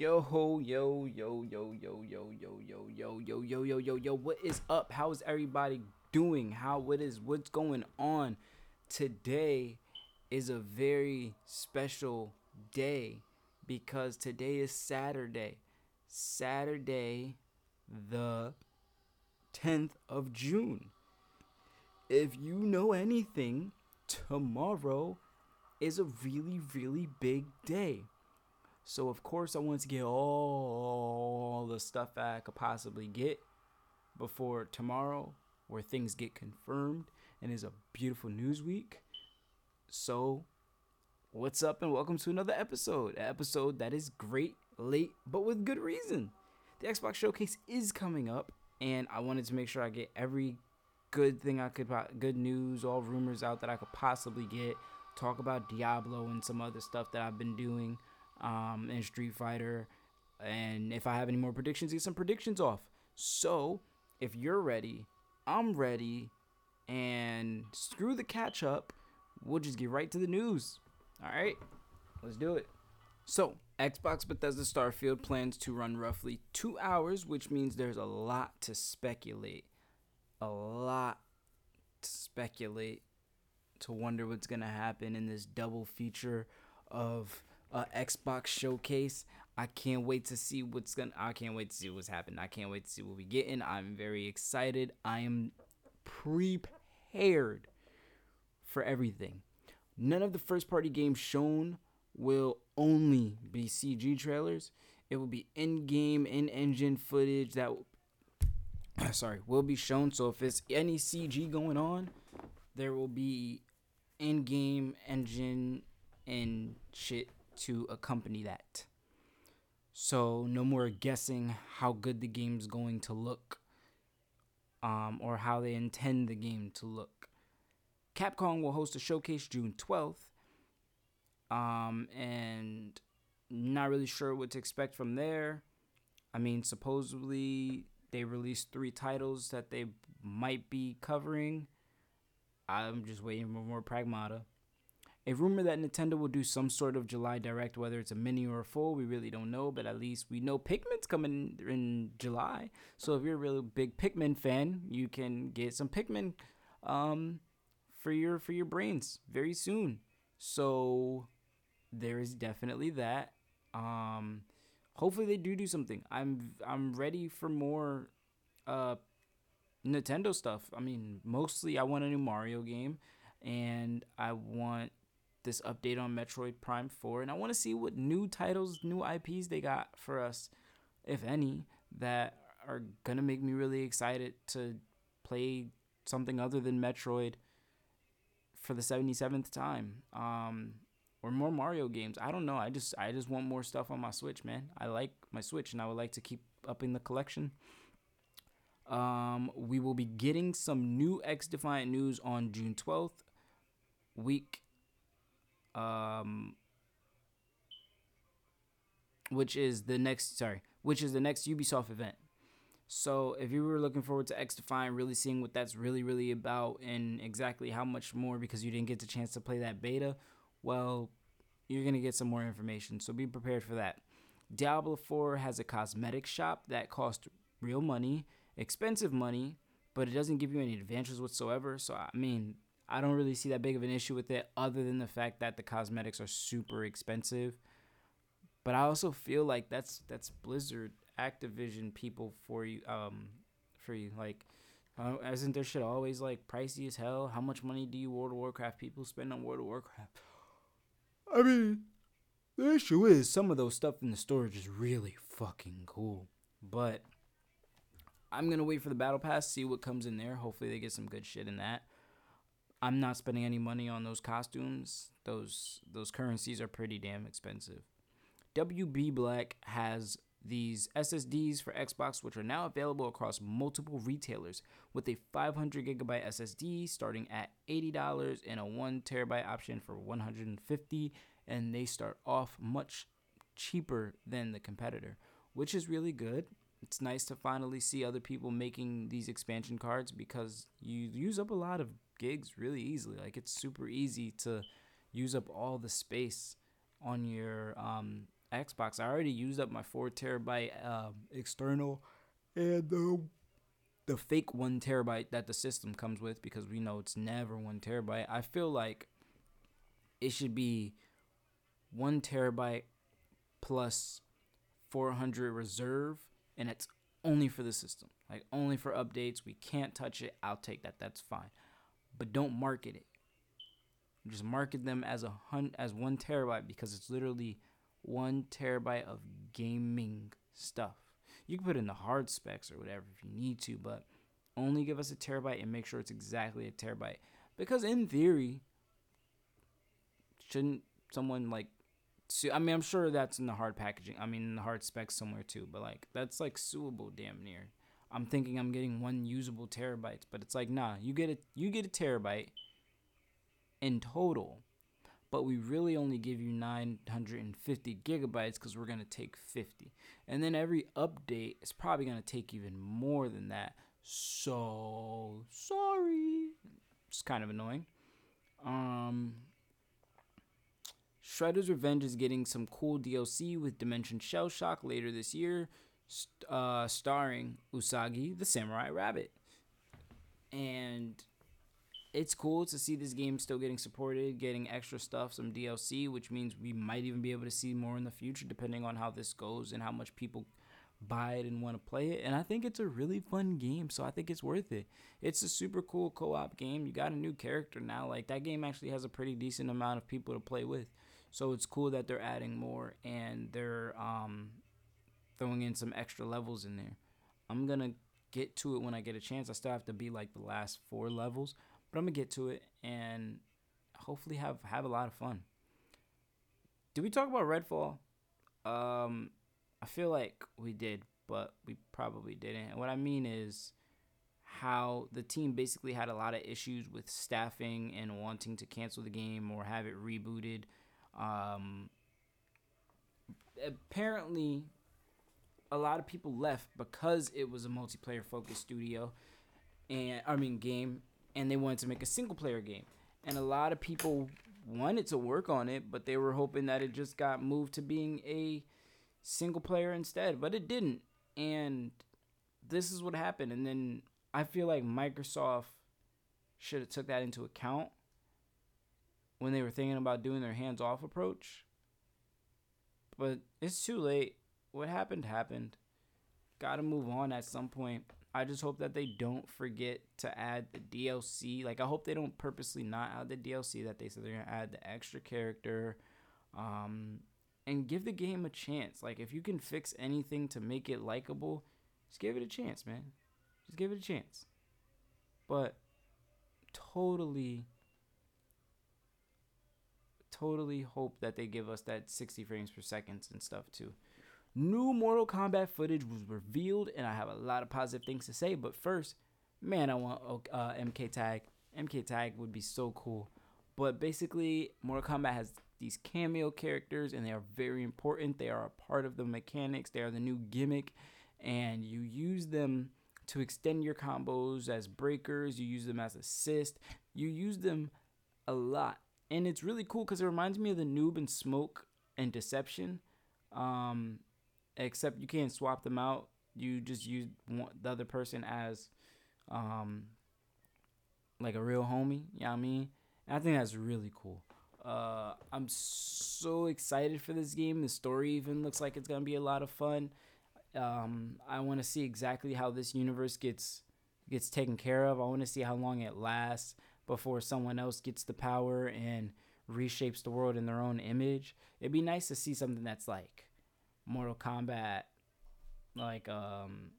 Yo ho yo yo yo yo yo yo yo yo yo yo yo yo yo what is up? How is everybody doing? How what is what's going on? Today is a very special day because today is Saturday. Saturday the 10th of June. If you know anything, tomorrow is a really really big day. So of course I wanted to get all the stuff I could possibly get before tomorrow, where things get confirmed and is a beautiful news week. So, what's up and welcome to another episode, an episode that is great, late, but with good reason. The Xbox Showcase is coming up, and I wanted to make sure I get every good thing I could, good news, all rumors out that I could possibly get. Talk about Diablo and some other stuff that I've been doing um, in Street Fighter. And if I have any more predictions, get some predictions off. So if you're ready, I'm ready. And screw the catch up. We'll just get right to the news. All right, let's do it. So, Xbox Bethesda Starfield plans to run roughly two hours, which means there's a lot to speculate. A lot to speculate to wonder what's going to happen in this double feature of uh, Xbox showcase. I can't wait to see what's gonna. I can't wait to see what's happening. I can't wait to see what we getting. I'm very excited. I am prepared for everything. None of the first party games shown will only be CG trailers. It will be in game, in engine footage that, sorry, will be shown. So if it's any CG going on, there will be in game engine and shit to accompany that. So no more guessing how good the game's going to look um, or how they intend the game to look. Capcom will host a showcase June 12th. Um, and not really sure what to expect from there. I mean, supposedly they released three titles that they might be covering. I'm just waiting for more Pragmata. A rumor that Nintendo will do some sort of July Direct, whether it's a mini or a full, we really don't know, but at least we know Pikmin's coming in July. So if you're a really big Pikmin fan, you can get some Pikmin um, for your for your brains very soon. So there is definitely that. Um, hopefully they do do something. I'm I'm ready for more uh, Nintendo stuff. I mean, mostly I want a new Mario game and I want this update on Metroid Prime 4 and I want to see what new titles, new IPs they got for us if any that are to make me really excited to play something other than Metroid for the 77th time. Um or more Mario games. I don't know. I just I just want more stuff on my Switch, man. I like my Switch and I would like to keep upping the collection. Um, we will be getting some new X Defiant news on June 12th, week um which is the next sorry, which is the next Ubisoft event. So if you were looking forward to X Defiant, really seeing what that's really really about and exactly how much more because you didn't get the chance to play that beta, well, you're gonna get some more information. So be prepared for that. Diablo 4 has a cosmetic shop that costs real money, expensive money, but it doesn't give you any advantages whatsoever. So I mean, I don't really see that big of an issue with it, other than the fact that the cosmetics are super expensive. But I also feel like that's that's Blizzard, Activision people for you, um, for you. Like, uh, isn't their shit always like pricey as hell? How much money do you World of Warcraft people spend on World of Warcraft? I mean, the issue is some of those stuff in the storage is really fucking cool, but I'm gonna wait for the battle pass, see what comes in there. Hopefully, they get some good shit in that. I'm not spending any money on those costumes. Those those currencies are pretty damn expensive. WB Black has these SSDs for Xbox, which are now available across multiple retailers, with a 500 gigabyte SSD starting at $80 and a one terabyte option for 150, and they start off much cheaper than the competitor, which is really good. It's nice to finally see other people making these expansion cards because you use up a lot of gigs really easily. Like it's super easy to use up all the space on your um Xbox. I already used up my four terabyte um, external and the the fake one terabyte that the system comes with because we know it's never one terabyte. I feel like it should be one terabyte plus 400 reserve, and it's only for the system, like only for updates. We can't touch it. I'll take that. That's fine, but don't market it. Just market them as a hun- as one terabyte because it's literally one terabyte of gaming stuff. You can put in the hard specs or whatever if you need to, but only give us a terabyte and make sure it's exactly a terabyte. Because in theory, shouldn't someone like sue? I mean, I'm sure that's in the hard packaging. I mean, in the hard specs somewhere too. But like, that's like suable, damn near. I'm thinking I'm getting one usable terabytes, but it's like, nah, you get a you get a terabyte in total but we really only give you 950 gigabytes because we're to take 50. And then every update is probably to take even more than that. So, sorry. It's kind of annoying. Um, Shredder's Revenge is getting some cool DLC with Dimension Shell Shock later this year, uh, starring Usagi the Samurai Rabbit. And it's cool to see this game still getting supported, getting extra stuff, some DLC, which means we might even be able to see more in the future, depending on how this goes and how much people buy it and want to play it. And I think it's a really fun game, so I think it's worth it. It's a super cool co op game. You got a new character now. Like, that game actually has a pretty decent amount of people to play with. So it's cool that they're adding more and they're um, throwing in some extra levels in there. I'm to get to it when I get a chance. I still have to be like the last four levels but I'm gonna get to it and hopefully have have a lot of fun. Did we talk about Redfall? Um, I feel like we did, but we probably didn't. And what I mean is how the team basically had a lot of issues with staffing and wanting to cancel the game or have it rebooted. Um, apparently, a lot of people left because it was a multiplayer focused studio, and I mean game, and they wanted to make a single player game. And a lot of people wanted to work on it, but they were hoping that it just got moved to being a single player instead, but it didn't. And this is what happened. And then I feel like Microsoft should have took that into account when they were thinking about doing their hands-off approach. But it's too late. What happened happened. Got to move on at some point. I just hope that they don't forget to add the DLC. Like I hope they don't purposely not add the DLC that they said they're gonna add the extra character, um, and give the game a chance. Like if you can fix anything to make it likable, just give it a chance, man. Just give it a chance. But totally, totally hope that they give us that 60 frames per second and stuff too. New Mortal Kombat footage was revealed, and I have a lot of positive things to say. But first, man, I want uh, MK Tag. MK Tag would be so cool. But basically, Mortal Kombat has these cameo characters, and they are very important. They are a part of the mechanics. They are the new gimmick, and you use them to extend your combos as breakers. You use them as assist. You use them a lot, and it's really cool because it reminds me of the noob and smoke and deception. Um, except you can't swap them out. You just use one, the other person as um like a real homie, you know what I mean? And I think that's really cool. Uh I'm so excited for this game. The story even looks like it's to be a lot of fun. Um I want to see exactly how this universe gets gets taken care of. I want to see how long it lasts before someone else gets the power and reshapes the world in their own image. It'd be nice to see something that's like Mortal Kombat, like um,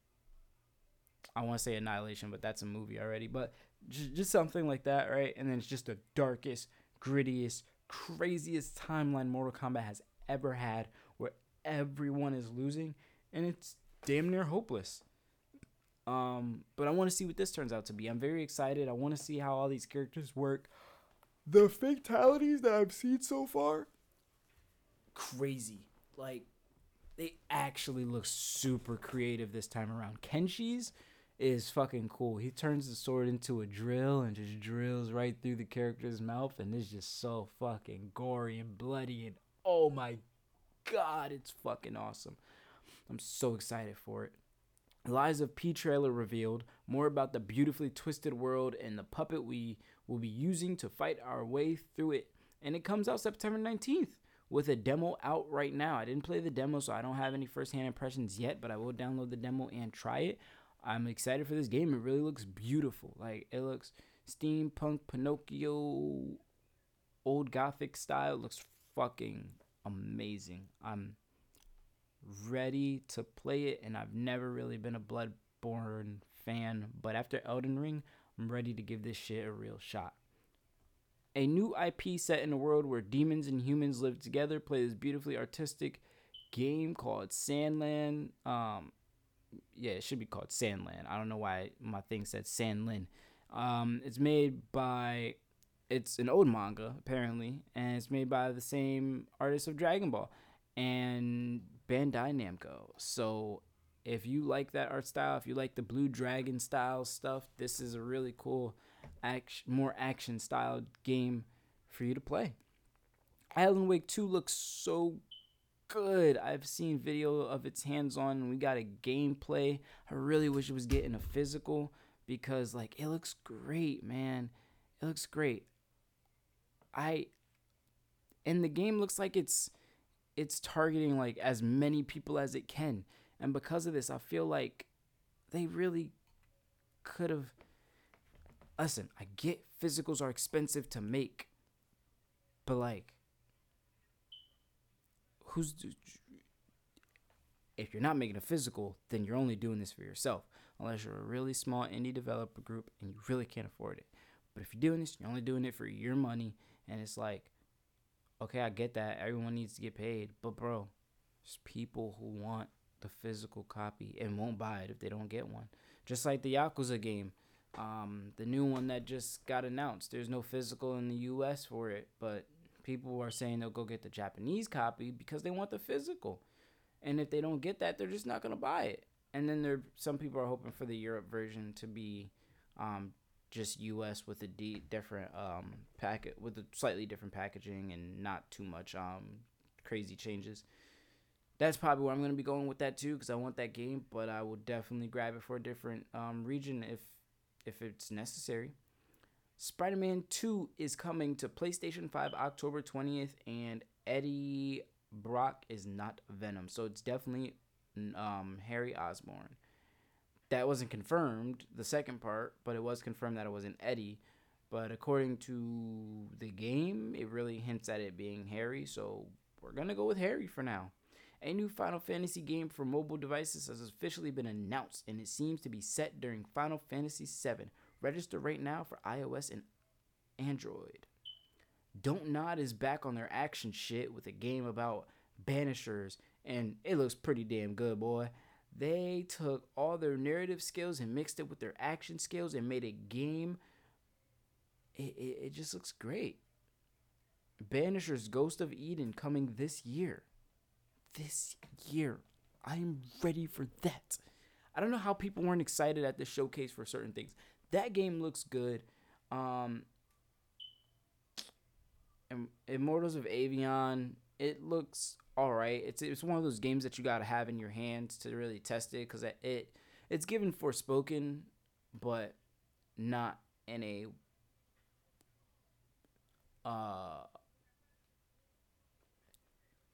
I want to say Annihilation, but that's a movie already. But just, just something like that, right? And then it's just the darkest, grittiest, craziest timeline Mortal Kombat has ever had, where everyone is losing, and it's damn near hopeless. Um, but I want to see what this turns out to be. I'm very excited. I want to see how all these characters work. The fatalities that I've seen so far, crazy. Like they actually look super creative this time around. Kenshi's is fucking cool. He turns the sword into a drill and just drills right through the character's mouth, and it's just so fucking gory and bloody. And oh my god, it's fucking awesome. I'm so excited for it. Lies of P trailer revealed more about the beautifully twisted world and the puppet we will be using to fight our way through it. And it comes out September 19th with a demo out right now. I didn't play the demo, so I don't have any first-hand impressions yet, but I will download the demo and try it. I'm excited for this game. It really looks beautiful. Like it looks steampunk Pinocchio old gothic style. It looks fucking amazing. I'm ready to play it, and I've never really been a Bloodborne fan, but after Elden Ring, I'm ready to give this shit a real shot. A new IP set in a world where demons and humans live together play this beautifully artistic game called Sandland. Um, yeah, it should be called Sandland. I don't know why my thing said Sandland. Um, it's made by, it's an old manga apparently, and it's made by the same artist of Dragon Ball and Bandai Namco. So if you like that art style, if you like the Blue Dragon style stuff, this is a really cool, action, more action style game for you to play. Alan Wake 2 looks so good. I've seen video of its hands on and we got a gameplay. I really wish it was getting a physical because like it looks great, man. It looks great. I and the game looks like it's it's targeting like as many people as it can. And because of this, I feel like they really could have listen, I get physicals are expensive to make. But like who's if you're not making a physical, then you're only doing this for yourself. Unless you're a really small indie developer group and you really can't afford it. But if you're doing this, you're only doing it for your money and it's like okay, I get that. Everyone needs to get paid. But bro, there's people who want the physical copy and won't buy it if they don't get one. Just like the Yakuza game. Um, the new one that just got announced. There's no physical in the US for it, but people are saying they'll go get the Japanese copy because they want the physical. And if they don't get that, they're just not gonna buy it. And then there, some people are hoping for the Europe version to be um, just US with a d different um packet with a slightly different packaging and not too much um crazy changes. That's probably where I'm gonna be going with that too because I want that game, but I will definitely grab it for a different um region if if it's necessary. Spider-Man 2 is coming to PlayStation 5 October 20th and Eddie Brock is not Venom. So it's definitely um Harry Osborn that wasn't confirmed, the second part, but it was confirmed that it wasn't Eddie. But according to the game, it really hints at it being Harry, so we're gonna go with Harry for now. A new Final Fantasy game for mobile devices has officially been announced, and it seems to be set during Final Fantasy VII. Register right now for iOS and Android. Don't Nod is back on their action shit with a game about banishers, and it looks pretty damn good, boy. They took all their narrative skills and mixed it with their action skills and made a game. It, it, it just looks great. Banisher's Ghost of Eden coming this year. This year. I'm ready for that. I don't know how people weren't excited at the showcase for certain things. That game looks good. Um, Immortals of Aveum, it looks all right. It's it's one of those games that you gotta have in your hands to really test it because it, it it's given Forspoken, but not in a uh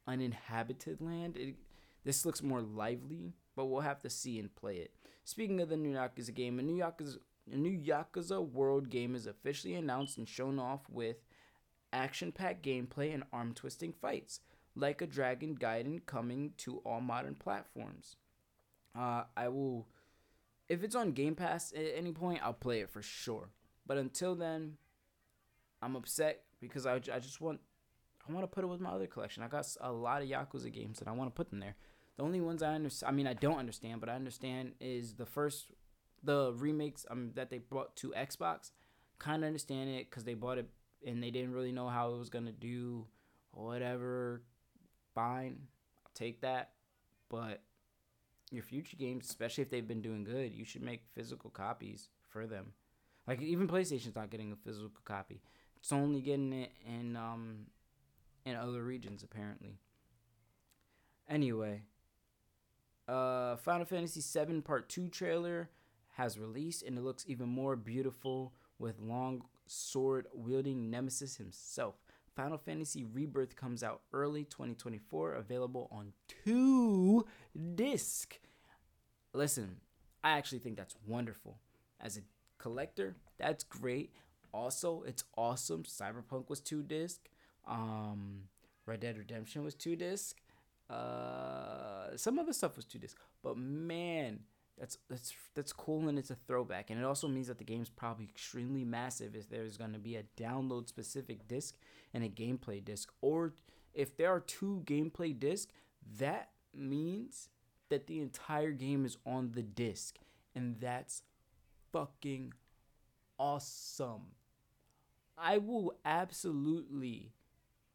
uninhabited land. It, this looks more lively, but we'll have to see and play it. Speaking of the new Yakuza game, a new Yakuza a new Yakuza World game is officially announced and shown off with action-packed gameplay and arm-twisting fights like a Dragon Gaiden coming to all modern platforms. Uh, I will, if it's on Game Pass at any point, I'll play it for sure. But until then, I'm upset because I, I just want I want to put it with my other collection. I got a lot of Yakuza games that I want to put them there. The only ones I understand, I mean, I don't understand, but I understand is the first, the remakes um, that they brought to Xbox. Kind of understand it because they bought it and they didn't really know how it was gonna do, whatever fine. I'll take that. But your future games, especially if they've been doing good, you should make physical copies for them. Like even PlayStation's not getting a physical copy. It's only getting it in um in other regions apparently. Anyway, uh, Final Fantasy VII Part 2 trailer has released and it looks even more beautiful with long sword wielding Nemesis himself. Final Fantasy Rebirth comes out early 2024, available on two disc. Listen, I actually think that's wonderful. As a collector, that's great. Also, it's awesome. Cyberpunk was two disc. Um, Red Dead Redemption was two disc. Uh, some other stuff was two disc. But man, that's that's that's cool and it's a throwback. And it also means that the game's probably extremely massive if there's gonna be a download specific disc and a gameplay disc. Or if there are two gameplay discs, that means that the entire game is on the disc. And that's fucking awesome. I will absolutely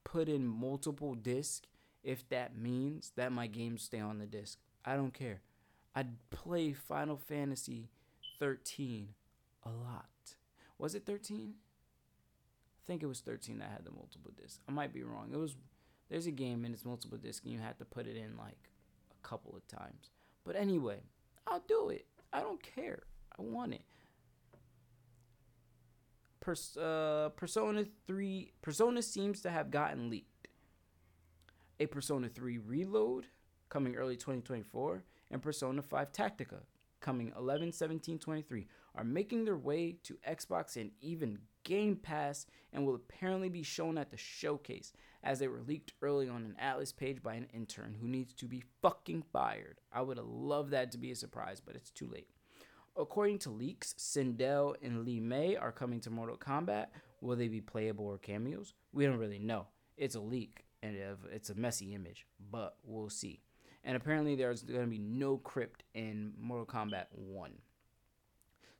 put in multiple discs if that means that my games stay on the disc. I don't care. I'd play Final Fantasy 13 a lot. Was it 13? I think it was 13 that had the multiple discs. I might be wrong. It was there's a game and it's multiple disc and you have to put it in like a couple of times. But anyway, I'll do it. I don't care. I want it. Pers- uh, Persona 3 Persona seems to have gotten leaked. A Persona 3 Reload coming early 2024 and Persona 5 Tactica coming 11 17 23 are making their way to Xbox and even Game Pass and will apparently be shown at the showcase as they were leaked early on an Atlus page by an intern who needs to be fucking fired. I would have loved that to be a surprise, but it's too late. According to leaks, Sindel and Li Mei are coming to Mortal Kombat. Will they be playable or cameos? We don't really know. It's a leak and it's a messy image, but we'll see. And apparently, there's going to be no crypt in Mortal Kombat 1.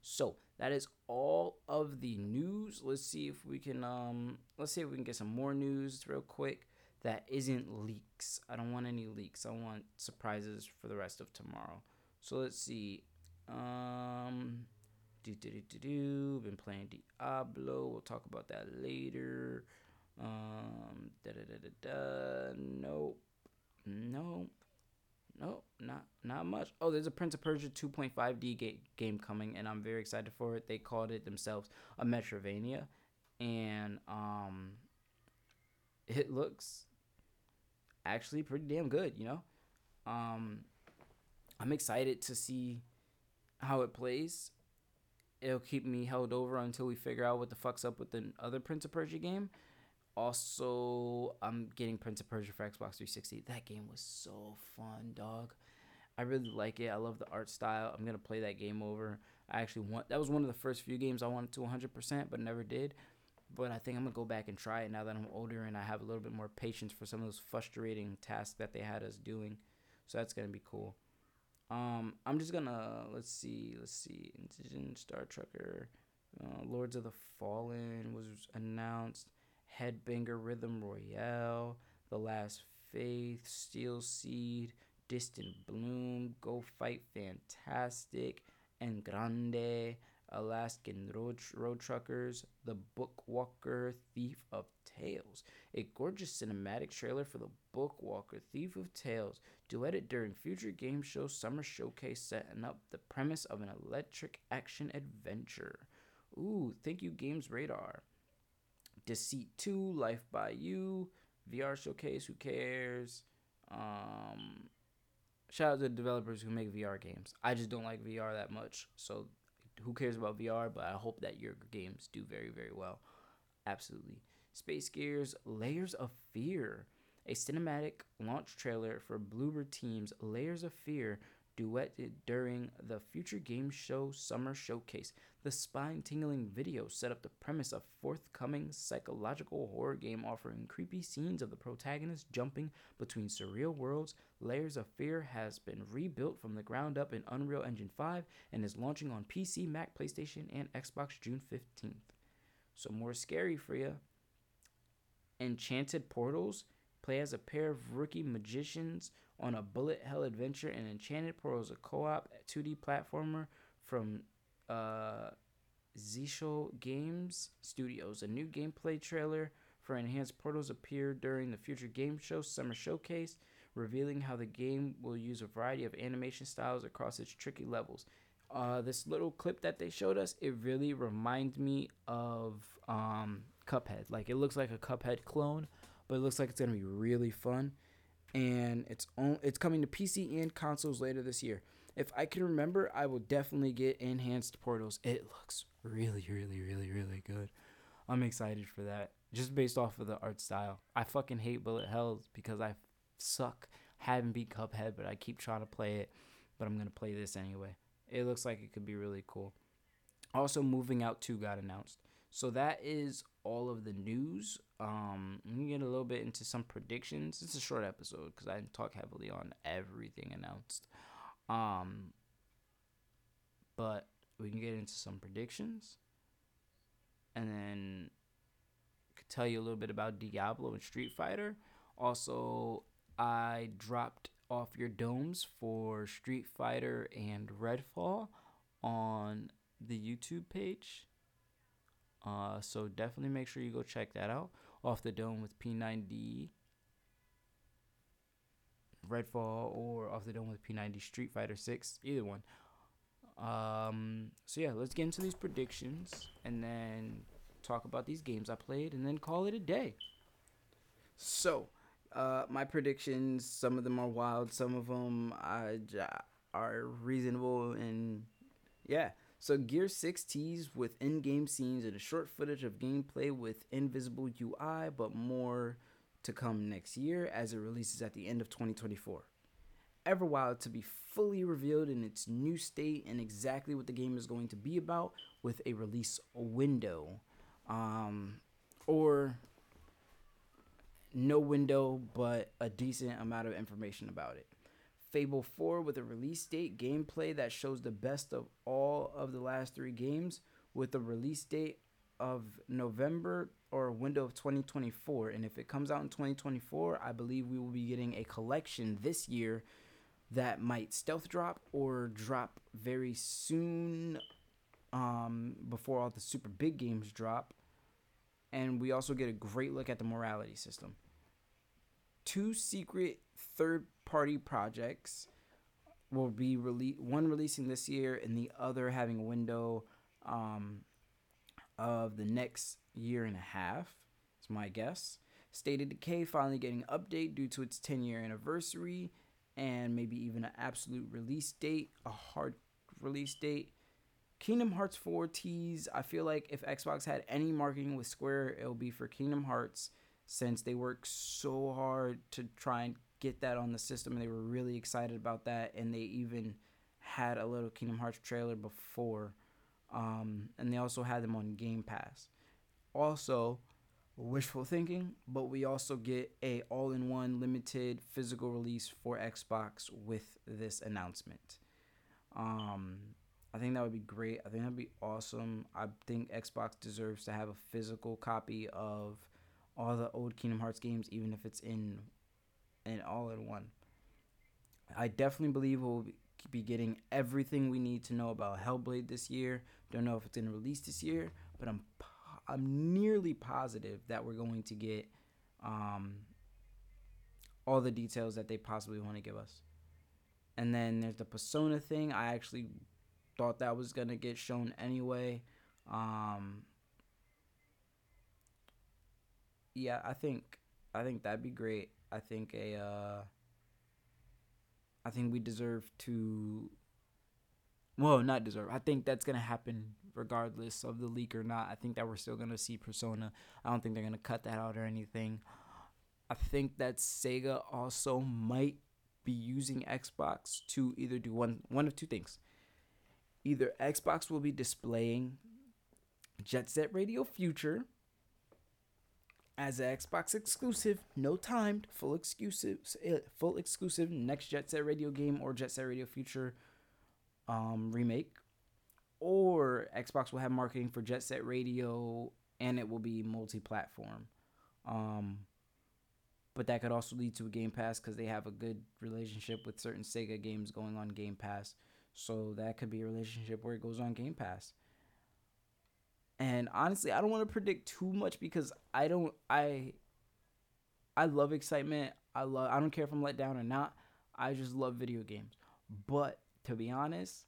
So that is all of the news. Let's see if we can um let's see if we can get some more news real quick that isn't leaks. I don't want any leaks. I want surprises for the rest of tomorrow. So let's see. Um, do do do do do. Been playing Diablo. We'll talk about that later. Um, da da da da da. Nope. Nope. Nope, not not much. Oh, there's a Prince of Persia 2.5D ga- game coming, and I'm very excited for it. They called it themselves a Metroidvania, and um, it looks actually pretty damn good. You know, um, I'm excited to see how it plays. It'll keep me held over until we figure out what the fuck's up with the other Prince of Persia game. Also, I'm getting Prince of Persia for Xbox 360. That game was so fun, dog. I really like it. I love the art style. I'm gonna play that game over. I actually want that was one of the first few games I wanted to 100%, but never did. But I think I'm gonna go back and try it now that I'm older and I have a little bit more patience for some of those frustrating tasks that they had us doing. So that's gonna be cool. Um, I'm just gonna let's see, let's see, Incision, Star Trucker, uh, Lords of the Fallen was announced, Headbanger Rhythm Royale, The Last Faith, Steel Seed, Distant Bloom, Go Fight Fantastic, and Grande, Alaskan Road, Road Truckers, The Bookwalker, Thief of Tales. A gorgeous cinematic trailer for The Bookwalker, Thief of Tales, duetted during future game show Summer Showcase, setting up the premise of an electric action adventure. Ooh, thank you, Games Radar. Deceit 2, Life by You, VR Showcase, who cares? Um, shout out to the developers who make VR games. I just don't like VR that much, so who cares about VR? But I hope that your games do very, very well. Absolutely. Space Gears Layers of Fear, a cinematic launch trailer for Bloober Team's Layers of Fear duetted during the Future Game Show Summer Showcase. The spine tingling video set up the premise of forthcoming psychological horror game offering creepy scenes of the protagonist jumping between surreal worlds. Layers of Fear has been rebuilt from the ground up in Unreal Engine 5 and is launching on PC, Mac, PlayStation, and Xbox June 15th. So, more scary for you. Enchanted Portals play as a pair of rookie magicians on a bullet hell adventure in Enchanted Portals, a co-op 2D platformer from uh, Games Studios. A new gameplay trailer for Enchanted Portals appeared during the Future Game Show Summer Showcase. revealing how the game will use a variety of animation styles across its tricky levels. Uh, this little clip that they showed us, it really reminds me of um, Cuphead. Like it looks like a Cuphead clone, but it looks like it's gonna be really fun. And it's on, it's coming to PC and consoles later this year. If I can remember, I will definitely get Enchanted Portals. It looks really, really, really, really good. I'm excited for that. Just based off of the art style. I fucking hate Bullet Hells because I suck. Haven't beat Cuphead, but I keep trying to play it. But I'm gonna play this anyway. It looks like it could be really cool. Also, Moving Out 2 got announced. So that is all of the news. Um, let me get a little bit into some predictions. It's a short episode because I talk heavily on everything announced. Um, but we can get into some predictions, and then could tell you a little bit about Diablo and Street Fighter. Also, I dropped off your domes for Street Fighter and Redfall on the YouTube page. Uh, so definitely make sure you go check that out. Off the dome with P90 Redfall or Off the Dome with P90 Street Fighter 6, either one. Um, so yeah, let's get into these predictions and then talk about these games I played and then call it a day. So, uh, my predictions, some of them are wild, some of them uh, are reasonable, and yeah. So, Gear 6 teased with in game scenes and a short footage of gameplay with invisible UI, but more to come next year as it releases at the end of 2024. Everwild to be fully revealed in its new state and exactly what the game is going to be about with a release window. Um, or no window, but a decent amount of information about it. Fable 4 with a release date gameplay that shows the best of all of the last three games with a release date of November or window of 2024. And if it comes out in 2024, I believe we will be getting a collection this year that might stealth drop or drop very soon um, before all the super big games drop. And we also get a great look at the morality system. Two secret third party projects will be released, one releasing this year and the other having a window um, of the next year and a half. It's my guess. State of Decay finally getting an update due to its 10 year anniversary and maybe even an absolute release date, a hard release date. Kingdom Hearts 4 tease. I feel like if Xbox had any marketing with Square, it'll be for Kingdom Hearts since they worked so hard to try and get that on the system and they were really excited about that and they even had a little Kingdom Hearts trailer before um, and they also had them on Game Pass. Also, wishful thinking, but we also get a all-in-one limited physical release for Xbox with this announcement. Um, I think that would be great. I think that'd be awesome. I think Xbox deserves to have a physical copy of all the old Kingdom Hearts games, even if it's in an all-in-one. I definitely believe we'll be getting everything we need to know about Hellblade this year. Don't know if it's gonna release this year, but I'm I'm nearly positive that we're going to get um, all the details that they possibly want to give us. And then there's the Persona thing. I actually thought that was gonna get shown anyway. Um, yeah, I think I think that'd be great. I think a uh, I think we deserve to well, not deserve. I think that's gonna happen regardless of the leak or not. I think that we're still gonna see Persona. I don't think they're gonna cut that out or anything. I think that Sega also might be using Xbox to either do one one of two things. Either Xbox will be displaying Jet Set Radio Future as an Xbox exclusive, no timed, full exclusive, eh, full exclusive next Jet Set Radio game or Jet Set Radio Future um, remake, or Xbox will have marketing for Jet Set Radio and it will be multi-platform. Um, but that could also lead to a Game Pass because they have a good relationship with certain Sega games going on Game Pass. So that could be a relationship where it goes on Game Pass. And honestly, I don't want to predict too much because I don't I I love excitement. I love. I don't care if I'm let down or not. I just love video games. But to be honest,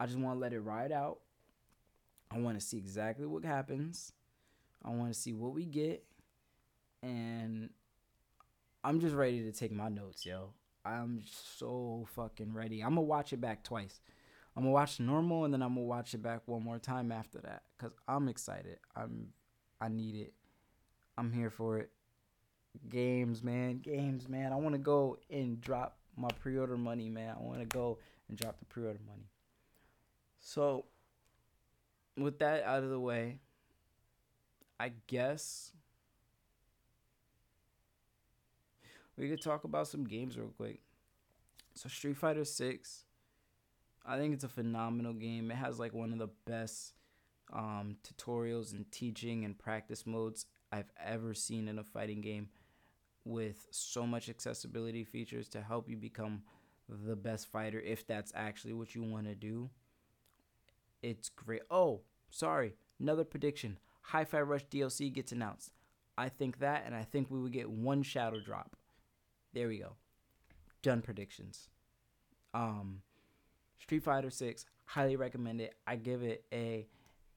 I just want to let it ride out. I want to see exactly what happens. I want to see what we get, and I'm just ready to take my notes, yo. I'm so fucking ready. I'm gonna watch it back twice. I'm gonna watch normal and then I'm gonna watch it back one more time after that because I'm excited. I'm I need it. I'm here for it. Games, man, games, man. I want to go and drop my pre-order money, man. I want to go and drop the pre-order money. So, with that out of the way, I guess we could talk about some games real quick. So Street Fighter 6 I think it's a phenomenal game. It has like one of the best um, tutorials and teaching and practice modes I've ever seen in a fighting game with so much accessibility features to help you become the best fighter if that's actually what you want to do. It's great. Oh, sorry. Another prediction. Hi-Fi Rush DLC gets announced. I think that and I think we would get one shadow drop. There we go. Done predictions. Um Street Fighter 6, highly recommend it. I give it a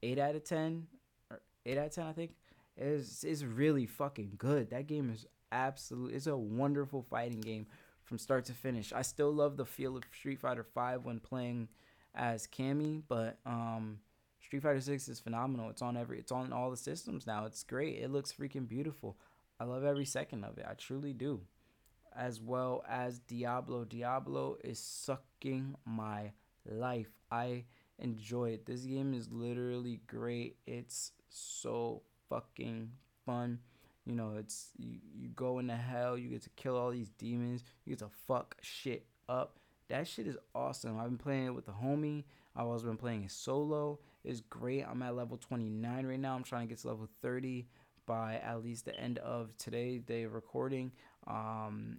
8 out of 10 or 8 out of 10 I think. It's it's really fucking good. That game is absolute it's a wonderful fighting game from start to finish. I still love the feel of Street Fighter 5 when playing as Cammy, but um Street Fighter 6 is phenomenal. It's on every it's on all the systems now. It's great. It looks freaking beautiful. I love every second of it. I truly do as well as Diablo. Diablo is sucking my life. I enjoy it. This game is literally great. It's so fucking fun. You know, it's you, you go into hell, you get to kill all these demons, you get to fuck shit up. That shit is awesome. I've been playing it with the homie. I've also been playing it solo. It's great. I'm at level 29 right now. I'm trying to get to level 30 by at least the end of today day recording um,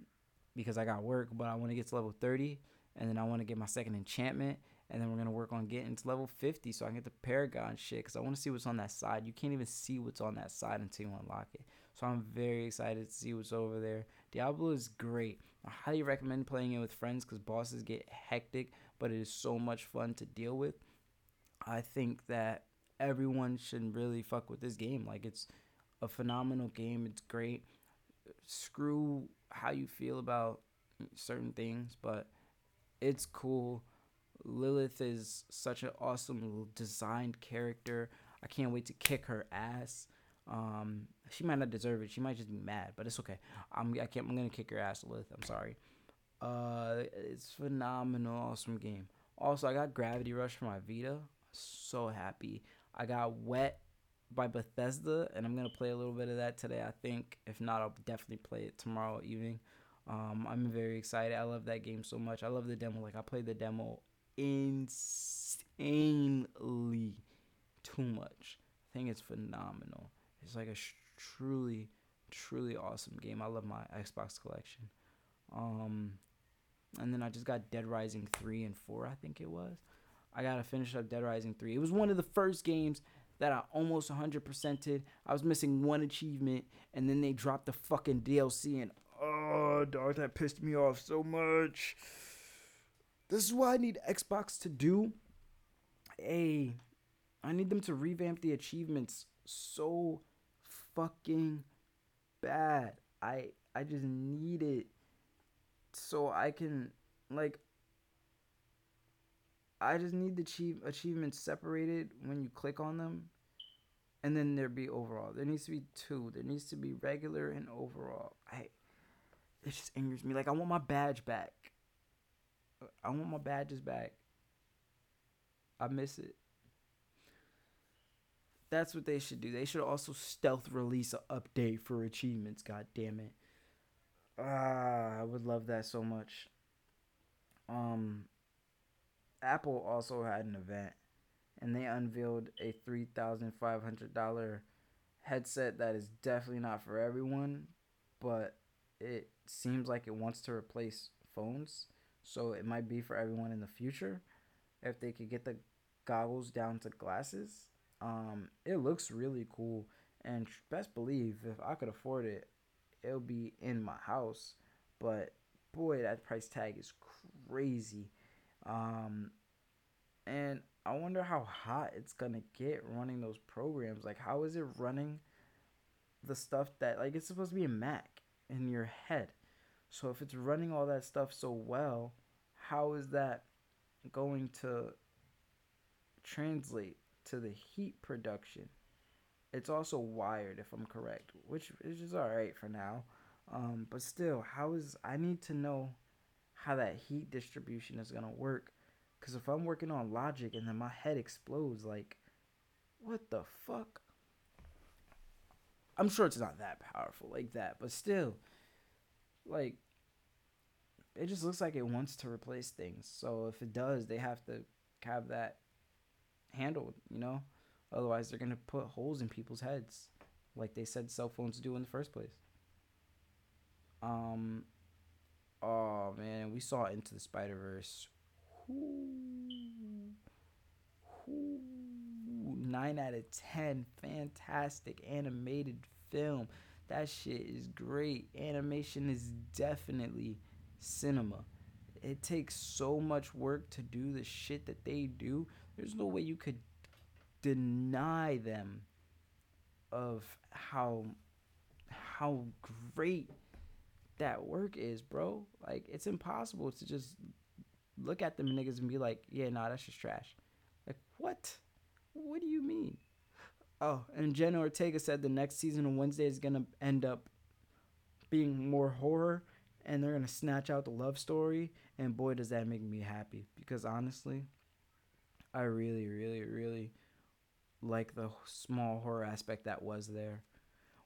because I got work, but I want to get to level 30 and then I want to get my second enchantment and then we're going to work on getting to level 50 so I can get the Paragon shit because I want to see what's on that side. You can't even see what's on that side until you unlock it. So I'm very excited to see what's over there. Diablo is great. I highly recommend playing it with friends because bosses get hectic, but it is so much fun to deal with. I think that everyone should really fuck with this game. Like it's a phenomenal game. It's great. Screw how you feel about certain things, but it's cool. Lilith is such an awesome designed character. I can't wait to kick her ass. Um, she might not deserve it. She might just be mad, but it's okay. I'm I can't. I'm gonna kick her ass, Lilith. I'm sorry. Uh, it's phenomenal, awesome game. Also, I got Gravity Rush for my Vita. So happy. I got Wet by Bethesda, and I'm gonna play a little bit of that today. I think. If not, I'll definitely play it tomorrow evening. Um, I'm very excited. I love that game so much. I love the demo. Like I played the demo insanely too much. I think it's phenomenal. It's like a sh- truly, truly awesome game. I love my Xbox collection. Um, and then I just got Dead Rising 3 and 4, I think it was. I got to finish up Dead Rising 3. It was one of the first games that I almost 100%ed. I was missing one achievement, and then they dropped the fucking DLC, and oh, dog, that pissed me off so much. This is what I need Xbox to do. A, I need them to revamp the achievements so fucking bad. I I just need it so I can like I just need the achieve, achievements separated when you click on them and then there'd be overall. There needs to be two. There needs to be regular and overall. I it just angers me. Like I want my badge back. I want my badges back. I miss it. That's what they should do. They should also stealth release an update for achievements. God damn it. Ah, I would love that so much. Um, Apple also had an event, and they unveiled a three thousand five hundred dollar headset that is definitely not for everyone, but it seems like it wants to replace phones, so it might be for everyone in the future if they could get the goggles down to glasses. Um, it looks really cool, and best believe if I could afford it, it'll be in my house. but boy, that price tag is crazy. Um, and I wonder how hot it's gonna get running those programs. Like, how is it running the stuff that like it's supposed to be a Mac in your head? So if it's running all that stuff so well, how is that going to translate to the heat production? It's also wired, if I'm correct, which is just all right for now. Um, but still, how is I need to know how that heat distribution is gonna work? Cause if I'm working on logic and then my head explodes, like, what the fuck? I'm sure it's not that powerful like that, but still, like, it just looks like it wants to replace things. So if it does, they have to have that handled, you know? Otherwise, they're going to put holes in people's heads, like they said cell phones do in the first place. Um, oh man, we saw Into the Spider Verse. Nine out of ten, fantastic animated film. That shit is great. Animation is definitely cinema. It takes so much work to do the shit that they do. There's no way you could deny them of how how great that work is, bro. Like it's impossible to just look at them niggas and be like, yeah, nah, that's just trash. Like what? What do you mean? Oh, and Jenna Ortega said the next season of Wednesday is gonna end up being more horror, and they're gonna snatch out the love story. And boy, does that make me happy because honestly, I really, really, really like the small horror aspect that was there.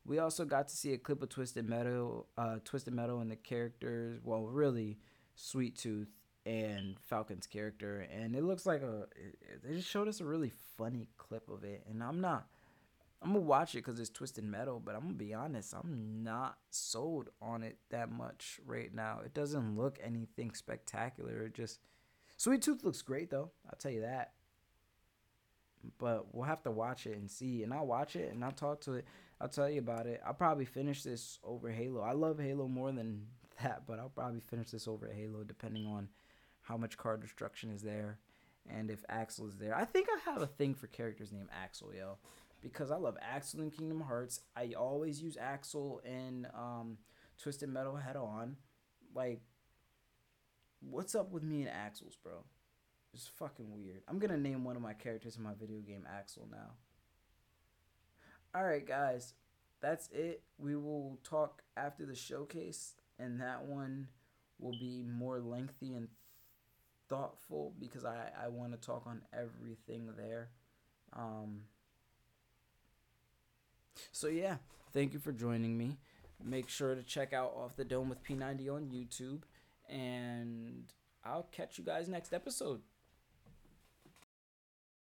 We also got to see a clip of Twisted Metal, uh, Twisted Metal and the characters. Well, really, Sweet Tooth and Falcon's character, and it looks like a. It, they just showed us a really funny clip of it, and I'm not. I'm gonna watch it because it's Twisted Metal, but I'm gonna be honest, I'm not sold on it that much right now. It doesn't look anything spectacular. It just Sweet Tooth looks great though. I'll tell you that but we'll have to watch it and see. And I'll watch it and I'll talk to it. I'll tell you about it. I'll probably finish this over Halo. I love Halo more than that, but I'll probably finish this over Halo depending on how much card destruction is there and if Axel is there. I think I have a thing for characters named Axel, yo. Because I love Axel in Kingdom Hearts. I always use Axel in um, Twisted Metal Head On. Like, what's up with me and Axels, bro? It's fucking weird. I'm gonna name one of my characters in my video game Axel now. Alright, guys. That's it. We will talk after the showcase, and that one will be more lengthy and thoughtful because I, I want to talk on everything there. Um, so, yeah, thank you for joining me. Make sure to check out Off the Dome with P90 on YouTube, and I'll catch you guys next episode.